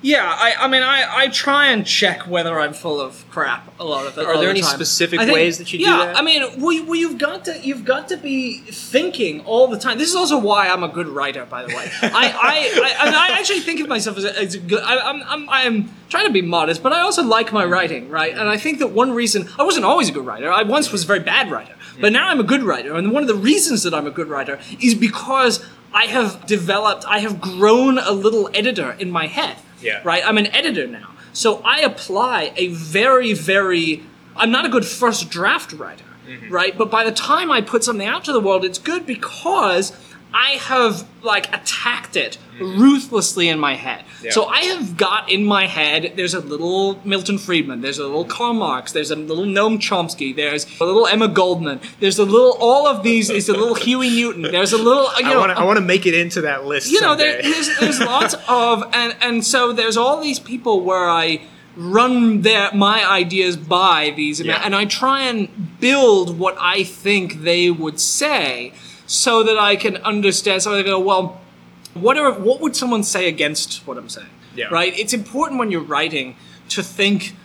Yeah, I, I mean, I, I try and check whether I'm full of crap a lot of the Are there the any time. specific think- ways that you do yeah, that? I mean, well, well, you've got to you've got to be thinking all the time. This is also why I'm a good writer, by the way. I, I, I, I, mean, I actually think of myself as a, as a good. I, I'm, I'm I'm trying to be modest, but I also like my writing, right? And I think that one reason I wasn't always a good writer. I once was a very bad writer, but now I'm a good writer, and one of the reasons that I'm a good writer is because I have developed, I have grown a little editor in my head. Yeah. Right. I'm an editor now, so I apply a very, very. I'm not a good first draft writer, Mm-hmm. right? But by the time I put something out to the world, it's good because I have like attacked it ruthlessly in my head. Yeah. So I have got in my head. There's a little Milton Friedman. There's a little Karl Marx. There's a little Noam Chomsky. There's a little Emma Goldman. There's a little. All of these is a little Huey Newton. There's a little. You know, I want to make it into that list you know, there, there's, there's lots of, and and so there's all these people where I run their my ideas by these, Yeah. and I try and build what I think they would say, so that I can understand. So I go, well, what are what would someone say against what I'm saying? Yeah. Right. It's important when you're writing to think.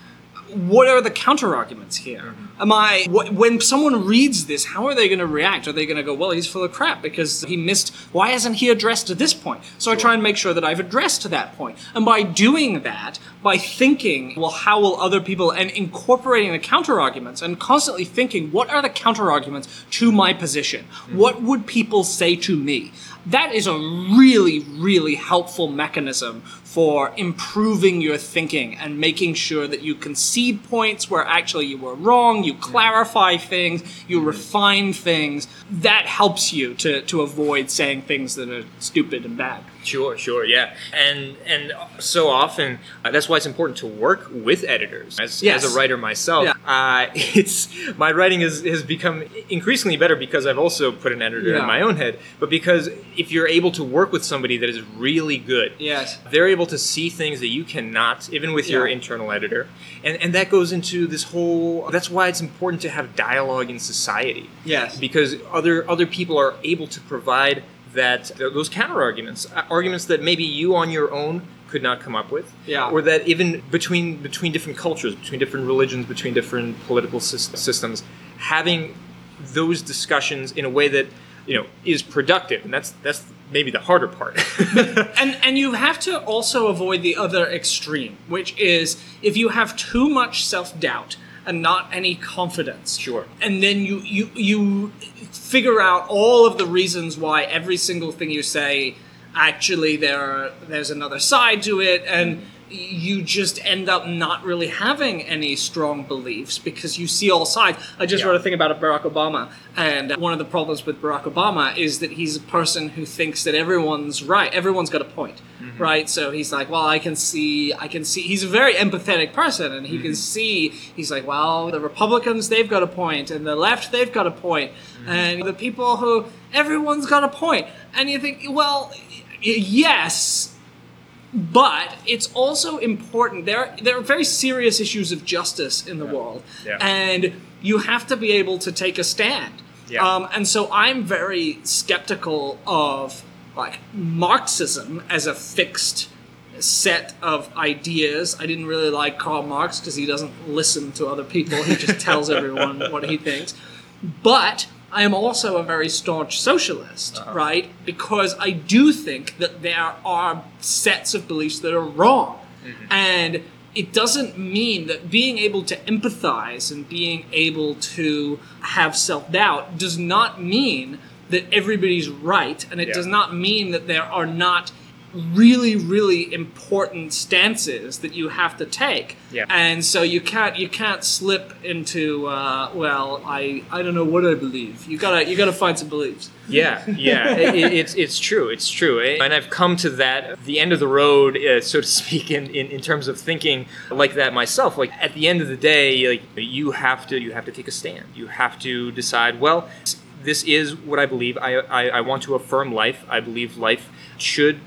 What are the counter arguments here? Mm-hmm. Am I wh- when someone reads this? How are they going to react? Are they going to go, "Well, he's full of crap because he missed. Why hasn't he addressed at this point?" So I try and make sure that I've addressed that point. And by doing that, by thinking, "Well, how will other people?" and incorporating the counter arguments and constantly thinking, "What are the counter arguments to my position? What would people say to me?" That is a really, really helpful mechanism for improving your thinking and making sure that you concede points where actually you were wrong, you clarify things, you refine things. That helps you to, to avoid saying things that are stupid and bad. Sure, sure, yeah, and and so often uh, that's why it's important to work with editors. As, Yes. as a writer myself, Yeah. uh, it's my writing has, has become increasingly better because I've also put an editor Yeah. in my own head. But because if you're able to work with somebody that is really good, Yes. they're able to see things that you cannot, even with your internal editor, and and that goes into this whole. That's why it's important to have dialogue in society Yes. because other other people are able to provide that those counter arguments, uh, arguments that maybe you on your own could not come up with, Yeah. or that even between between different cultures, between different religions, between different political sys- systems, having those discussions in a way that you know is productive, and that's that's maybe the harder part. and and you have to also avoid the other extreme, which is if you have too much self doubt and not any confidence. Sure. And then you you you figure out all of the reasons why every single thing you say actually there are, there's another side to it and you just end up not really having any strong beliefs because you see all sides. I just Yeah. wrote a thing about Barack Obama, and one of the problems with Barack Obama is that he's a person who thinks that everyone's right. Everyone's got a point, mm-hmm. right? So he's like, well, I can see, I can see. He's a very empathetic person, and he can mm-hmm. see. He's like, well, the Republicans, they've got a point, and the left, they've got a point, mm-hmm. and the people who, everyone's got a point. point, and you think, well, y- yes but it's also important. There, there are very serious issues of justice in the world, Yeah. and you have to be able to take a stand. Yeah. Um, and so I'm very skeptical of like Marxism as a fixed set of ideas. I didn't really like Karl Marx because he doesn't listen to other people. He just tells everyone what he thinks. But I am also a very staunch socialist, uh-huh. right? Because I do think that there are sets of beliefs that are wrong. Mm-hmm. And it doesn't mean that being able to empathize and being able to have self doubt does not mean that everybody's right. And it Yeah. does not mean that there are not really really important stances that you have to take Yeah. and so you can't you can't slip into uh, well i i don't know what i believe you gotta you gotta find some beliefs Yeah, yeah, it, it- it's it's true, it's true, eh? and I've come to that the end of the road, uh, so to speak, in, in, in terms of thinking like that myself. Like at the end of the day, like you have to you have to take a stand. You have to decide. Well, this is what I believe. I I, I want to affirm life. I believe life should.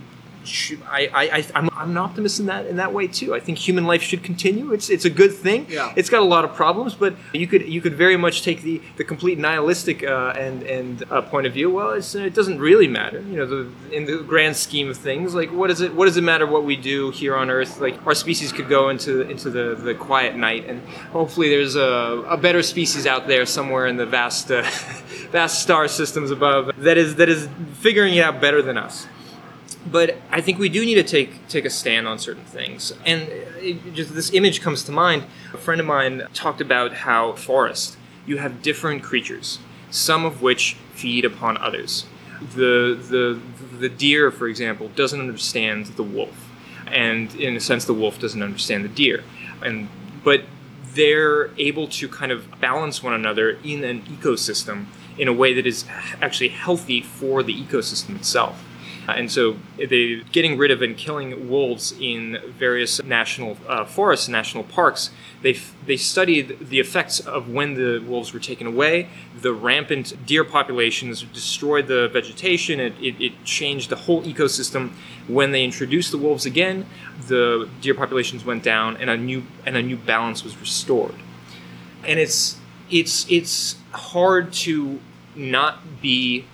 Should I, I, I'm, I'm an optimist in that in that way too. I think human life should continue. It's it's a good thing. Yeah. It's got a lot of problems, but you could you could very much take the, the complete nihilistic uh, and and uh, point of view. Well, it's, it doesn't really matter, you know, the, in the grand scheme of things. Like, what does it what does it matter what we do here on Earth? Like, our species could go into into the, the quiet night, and hopefully, there's a, a better species out there somewhere in the vast uh, vast star systems above that is that is figuring it out better than us but I think we do need to take take a stand on certain things. And it, just this image comes to mind. A friend of mine talked about how forest you have different creatures, some of which feed upon others. The the the deer, for example, doesn't understand the wolf, and in a sense, the wolf doesn't understand the deer. And but they're able to kind of balance one another in an ecosystem in a way that is actually healthy for the ecosystem itself. Uh, And so they getting rid of and killing wolves in various national uh, forests, national parks. They they studied the effects of when the wolves were taken away. The rampant deer populations destroyed the vegetation. It, it, it changed the whole ecosystem. When they introduced the wolves again, the deer populations went down, and a new and a new balance was restored and it's it's it's hard to not be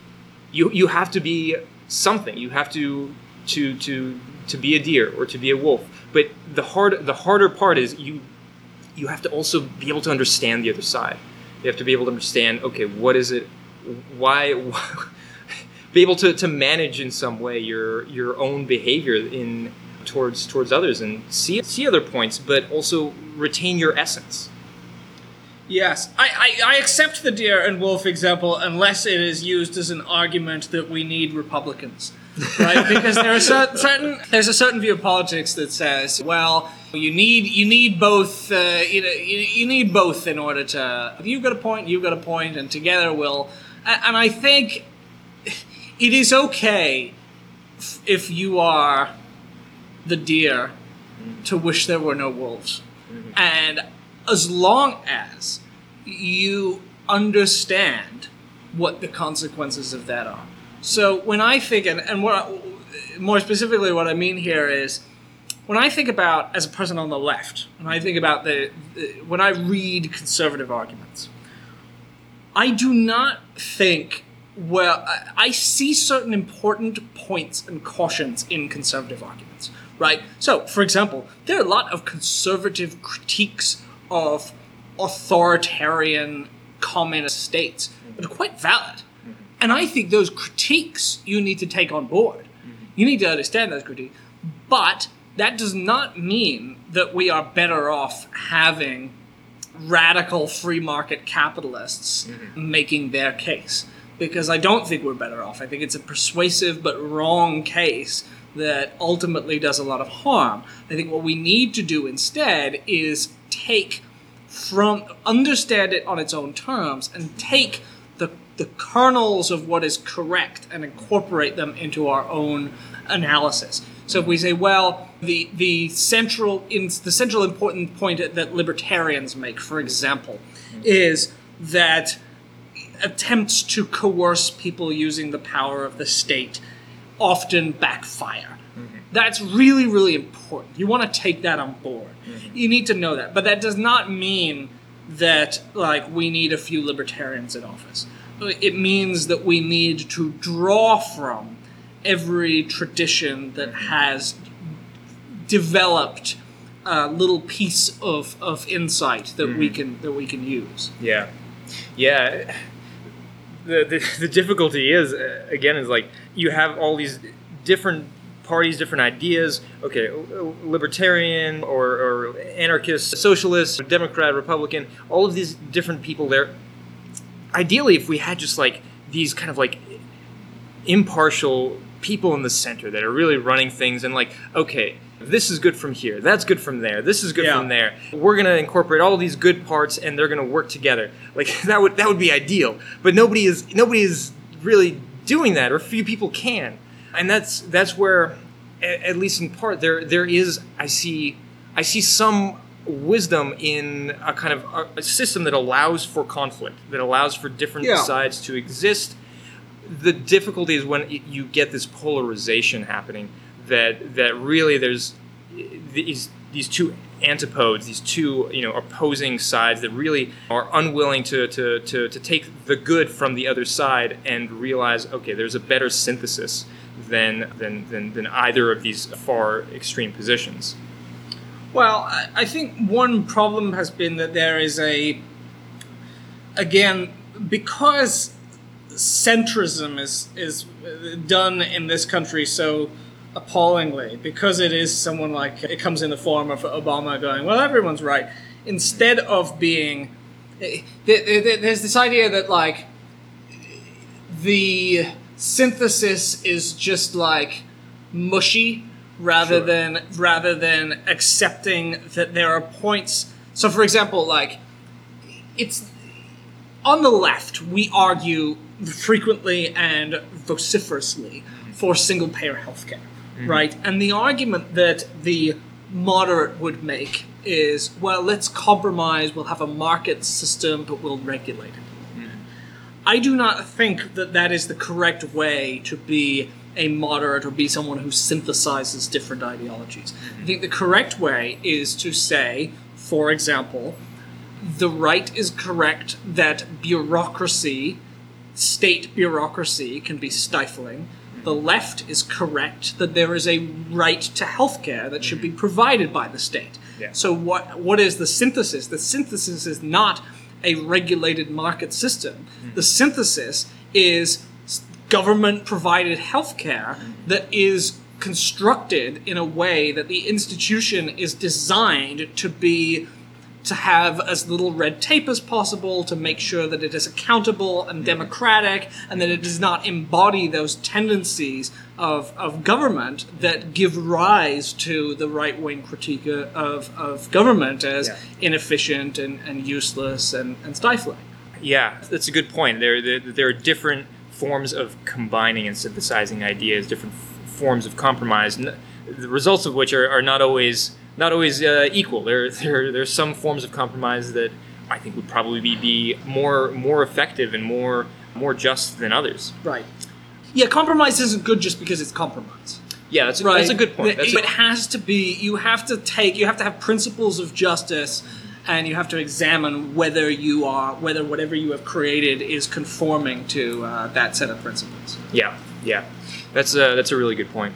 you you have to be something. You have to to to to be a deer or to be a wolf. But the hard the harder part is you you have to also be able to understand the other side. You have to be able to understand okay what is it why be able to, to manage in some way your your own behavior in towards towards others and see see other points but also retain your essence Yes, I, I, I accept the deer and wolf example unless it is used as an argument that we need Republicans. right? Because there are cer- certain there's a certain view of politics that says, well, you need you need both uh, you know you, you need both in order to you've got a point, you've got a point, and together we'll. And, and I think it is okay if you are the deer to wish there were no wolves, and as long as you understand what the consequences of that are. So when I think, and, and what I, more specifically, what I mean here is when I think about as a person on the left, when I think about the, the when I read conservative arguments, I do not think well. I, I see certain important points and cautions in conservative arguments, right? So, for example, there are a lot of conservative critiques of authoritarian communist states that are quite valid. Mm-hmm. And I think those critiques you need to take on board. Mm-hmm. You need to understand those critiques. But that does not mean that we are better off having radical free market capitalists mm-hmm. making their case. Because I don't think we're better off. I think it's a persuasive but wrong case that ultimately does a lot of harm. I think what we need to do instead is take from understand it on its own terms and take the the kernels of what is correct and incorporate them into our own analysis. So if we say, well, the the central in the central important point that libertarians make, for example, is that attempts to coerce people using the power of the state often backfire. That's really, really important. You want to take that on board. Mm-hmm. You need to know that. But that does not mean that like we need a few libertarians in office. It means that we need to draw from every tradition that mm-hmm. has developed a little piece of, of insight that we mm-hmm. can that we can use. Yeah, yeah. The, the difficulty is uh, again is like you have all these different parties, different ideas. Okay, libertarian or, or anarchist, socialist, Democrat, Republican. All of these different people there. Ideally, if we had just like these kind of like impartial people in the center that are really running things and like okay this is good from here that's good from there this is good Yeah. from there. We're going to incorporate all these good parts and they're going to work together. Like that would that would be ideal. But nobody is nobody is really doing that or few people can. And that's that's where at least in part there there is i see i see some wisdom in a kind of a, system that allows for conflict that allows for different Yeah. sides to exist. The difficulty is when you get this polarization happening that that really there's these these two antipodes these two you know opposing sides that really are unwilling to, to, to, to take the good from the other side and realize okay there's a better synthesis than than, than, than either of these far extreme positions. Well, I, think one problem has been that there is a, again, because centrism is is done in this country so appallingly, because it is someone like it comes in the form of Obama going, well, everyone's right, instead of being, eh, there- there- there's this idea that like the synthesis is just like mushy rather Sure. than rather than accepting that there are points. So for example like it's on the left we argue frequently and vociferously for single payer healthcare Mm-hmm. right and the argument that the moderate would make is well let's compromise we'll have a market system but we'll regulate it mm-hmm. I do not think that that is the correct way to be a moderate or be someone who synthesizes different ideologies. Mm-hmm. I think the correct way is to say, for example, the right is correct that bureaucracy, state bureaucracy, can be stifling. The left is correct that there is a right to healthcare that should be mm-hmm. provided by the state. Yeah. So what what is the synthesis? The synthesis is not a regulated market system. Mm-hmm. The synthesis is government provided healthcare mm-hmm. that is constructed in a way that the institution is designed to be to have as little red tape as possible, to make sure that it is accountable and democratic, and that it does not embody those tendencies of, of government that give rise to the right wing critique of, of government as Yeah. inefficient and, and useless and, and stifling. Yeah, that's a good point. There, there, there are different forms of combining and synthesizing ideas, different f- forms of compromise, n- the results of which are, are not always not always uh, equal. There, there, there's some forms of compromise that I think would probably be, be more more effective and more more just than others. Right. Yeah, compromise isn't good just because it's compromise. Yeah, that's a, Right. that's a good point. It, That's it has to be. You have to take. You have to have principles of justice, and you have to examine whether you are whether whatever you have created is conforming to uh, that set of principles. Yeah, yeah, that's a, that's a really good point.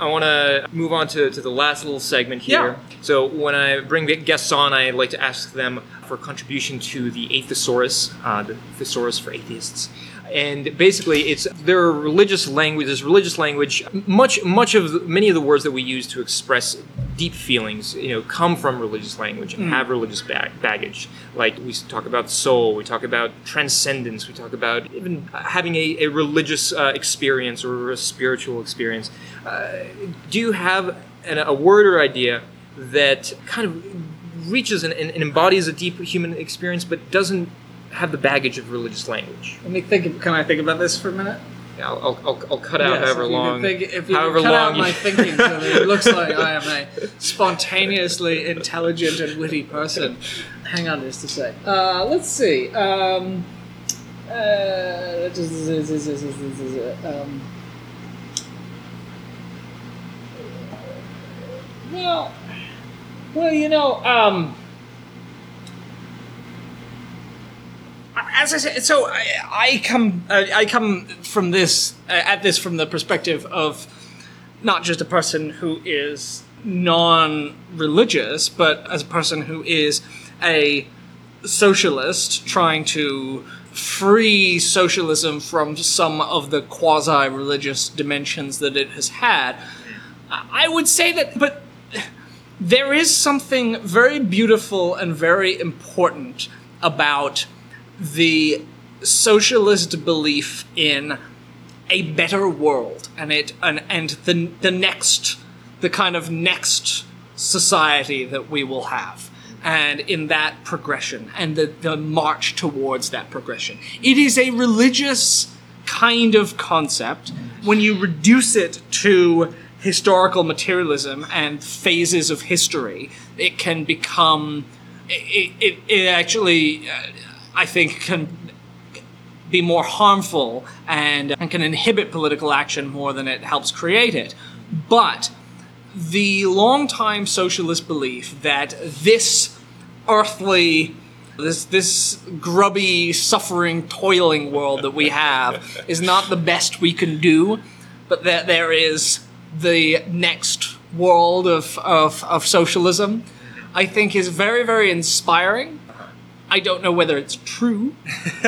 I want to move on to, to the last little segment here. Yeah. So when I bring guests on, I like to ask them for contribution to the Athesaurus, uh, the thesaurus for atheists. And basically, it's their religious language. This religious language, much much of the, many of the words that we use to express deep feelings, you know, come from religious language and have religious bag- baggage. Like we talk about soul, we talk about transcendence, we talk about even having a, a religious uh, experience or a spiritual experience. Uh, do you have an, a word or idea that kind of reaches and, and embodies a deep human experience, but doesn't have the baggage of religious language? Let me think. Can I think about this for a minute? Yeah, I'll, I'll, I'll, cut out Yes, however if long. Think, if you however cut long out my thinking, so that it looks like I am a spontaneously intelligent and witty person. Hang on just a sec. Uh, let's see. Um, uh, um, well, well, you know, um, as I said, so I, I come I come from this uh, at this from the perspective of not just a person who is non-religious, but as a person who is a socialist trying to free socialism from some of the quasi-religious dimensions that it has had. I would say that, but there is something very beautiful and very important about the socialist belief in a better world and it and, and the the next the kind of next society that we will have and in that progression and the, the march towards that progression. It is a religious kind of concept. When you reduce it to historical materialism and phases of history it can become it, it, it actually uh, i think can be more harmful and, and can inhibit political action more than it helps create it. But the long-time socialist belief that this earthly, this this grubby, suffering, toiling world that we have is not the best we can do, but that there is the next world of, of, of socialism, I think is very, very inspiring. I don't know whether it's true.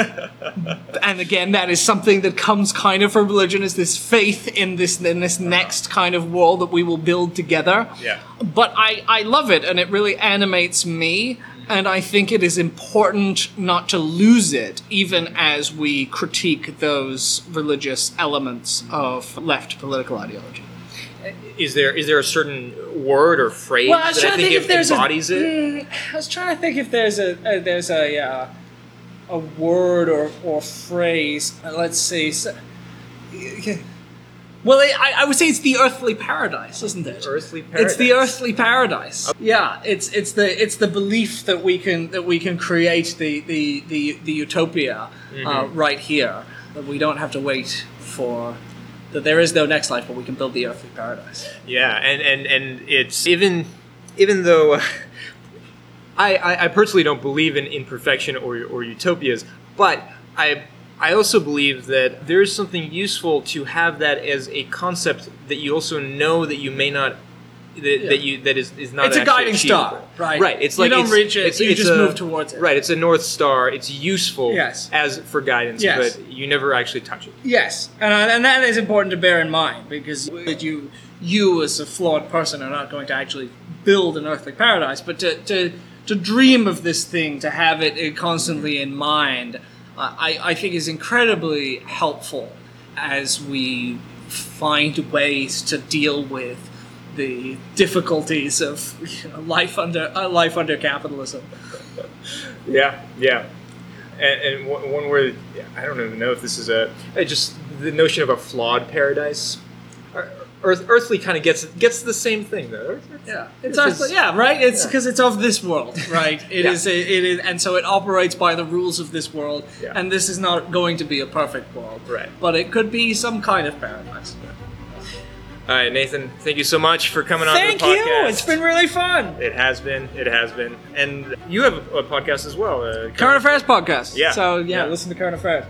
and again, that is something that comes kind of from religion is this faith in this in this uh-huh. next kind of world that we will build together. Yeah. But I, I love it and it really animates me and I think it is important not to lose it even as we critique those religious elements of left political ideology. Is there is there a certain word or phrase Well, I was that I to think, think if there's a- embodies it? Mm, I was trying to think if there's a, there's a uh, a word or or phrase. Uh, let's see. So, well, I, I would say it's the earthly paradise, isn't it? Earthly paradise. It's the earthly paradise. Yeah, it's it's the it's the belief that we can that we can create the the the, the utopia uh, right here. That we don't have to wait for. That there is no next life, but we can build the earthly paradise. Yeah, and and and it's even even though I I, I personally don't believe in imperfection or or utopias, but I. I also believe that there is something useful to have that as a concept that you also know that you may not that, that you that is, is not It's a guiding star, right? Right. It's You like don't it's, reach it, it's, you it's just a- move towards it. Right. It's a north star. It's useful Yes. as for guidance, Yes. but you never actually touch it. Yes, and, uh, and that is important to bear in mind because that you you as a flawed person are not going to actually build an earthly paradise, but to to, to dream of this thing, to have it uh, constantly in mind, uh, I, I think is incredibly helpful as we find ways to deal with the difficulties of life under uh, life under capitalism. Yeah, yeah. And, and one one word, I don't even know if this is a just the notion of a flawed paradise. Earth, earthly kind of gets gets the same thing though. Yeah, it's also, yeah, right. It's yeah. because it's of this world, right? It Yeah. is, a, it is, and so it operates by the rules of this world. Yeah. And this is not going to be a perfect world, Right. But it could be some kind of paradise. All right, Nathan, thank you so much for coming on the podcast. Thank you. It's been really fun. It has been. It has been. And you have a, a podcast as well. Uh, Current Affairs podcast. Yeah. So yeah, Yeah. listen to Current Affairs.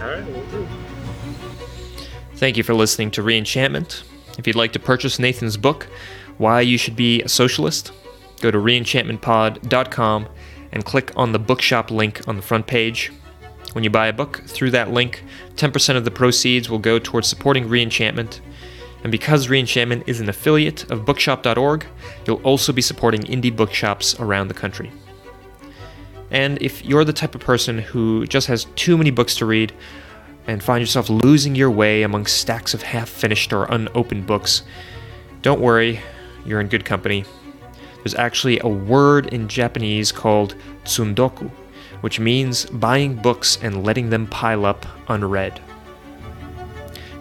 All right. We'll do. Thank you for listening to Reenchantment. If you'd like to purchase Nathan's book, Why You Should Be a Socialist, go to reenchantmentpod.com and click on the bookshop link on the front page. When you buy a book through that link, 10% of the proceeds will go towards supporting Reenchantment. And because Reenchantment is an affiliate of bookshop.org, you'll also be supporting indie bookshops around the country. And if you're the type of person who just has too many books to read, and find yourself losing your way among stacks of half finished or unopened books, don't worry, you're in good company. There's actually a word in Japanese called tsundoku, which means buying books and letting them pile up unread.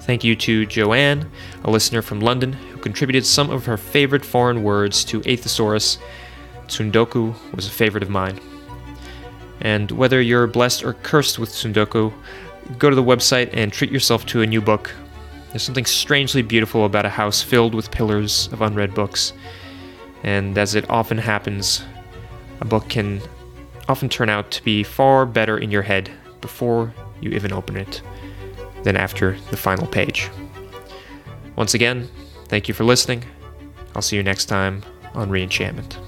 Thank you to Joanne, a listener from London, who contributed some of her favorite foreign words to Aethosaurus. Tsundoku was a favorite of mine. And whether you're blessed or cursed with Tsundoku, go to the website and treat yourself to a new book. There's something strangely beautiful about a house filled with pillars of unread books. And as it often happens, a book can often turn out to be far better in your head before you even open it than after the final page. Once again, thank you for listening. I'll see you next time on Reenchantment.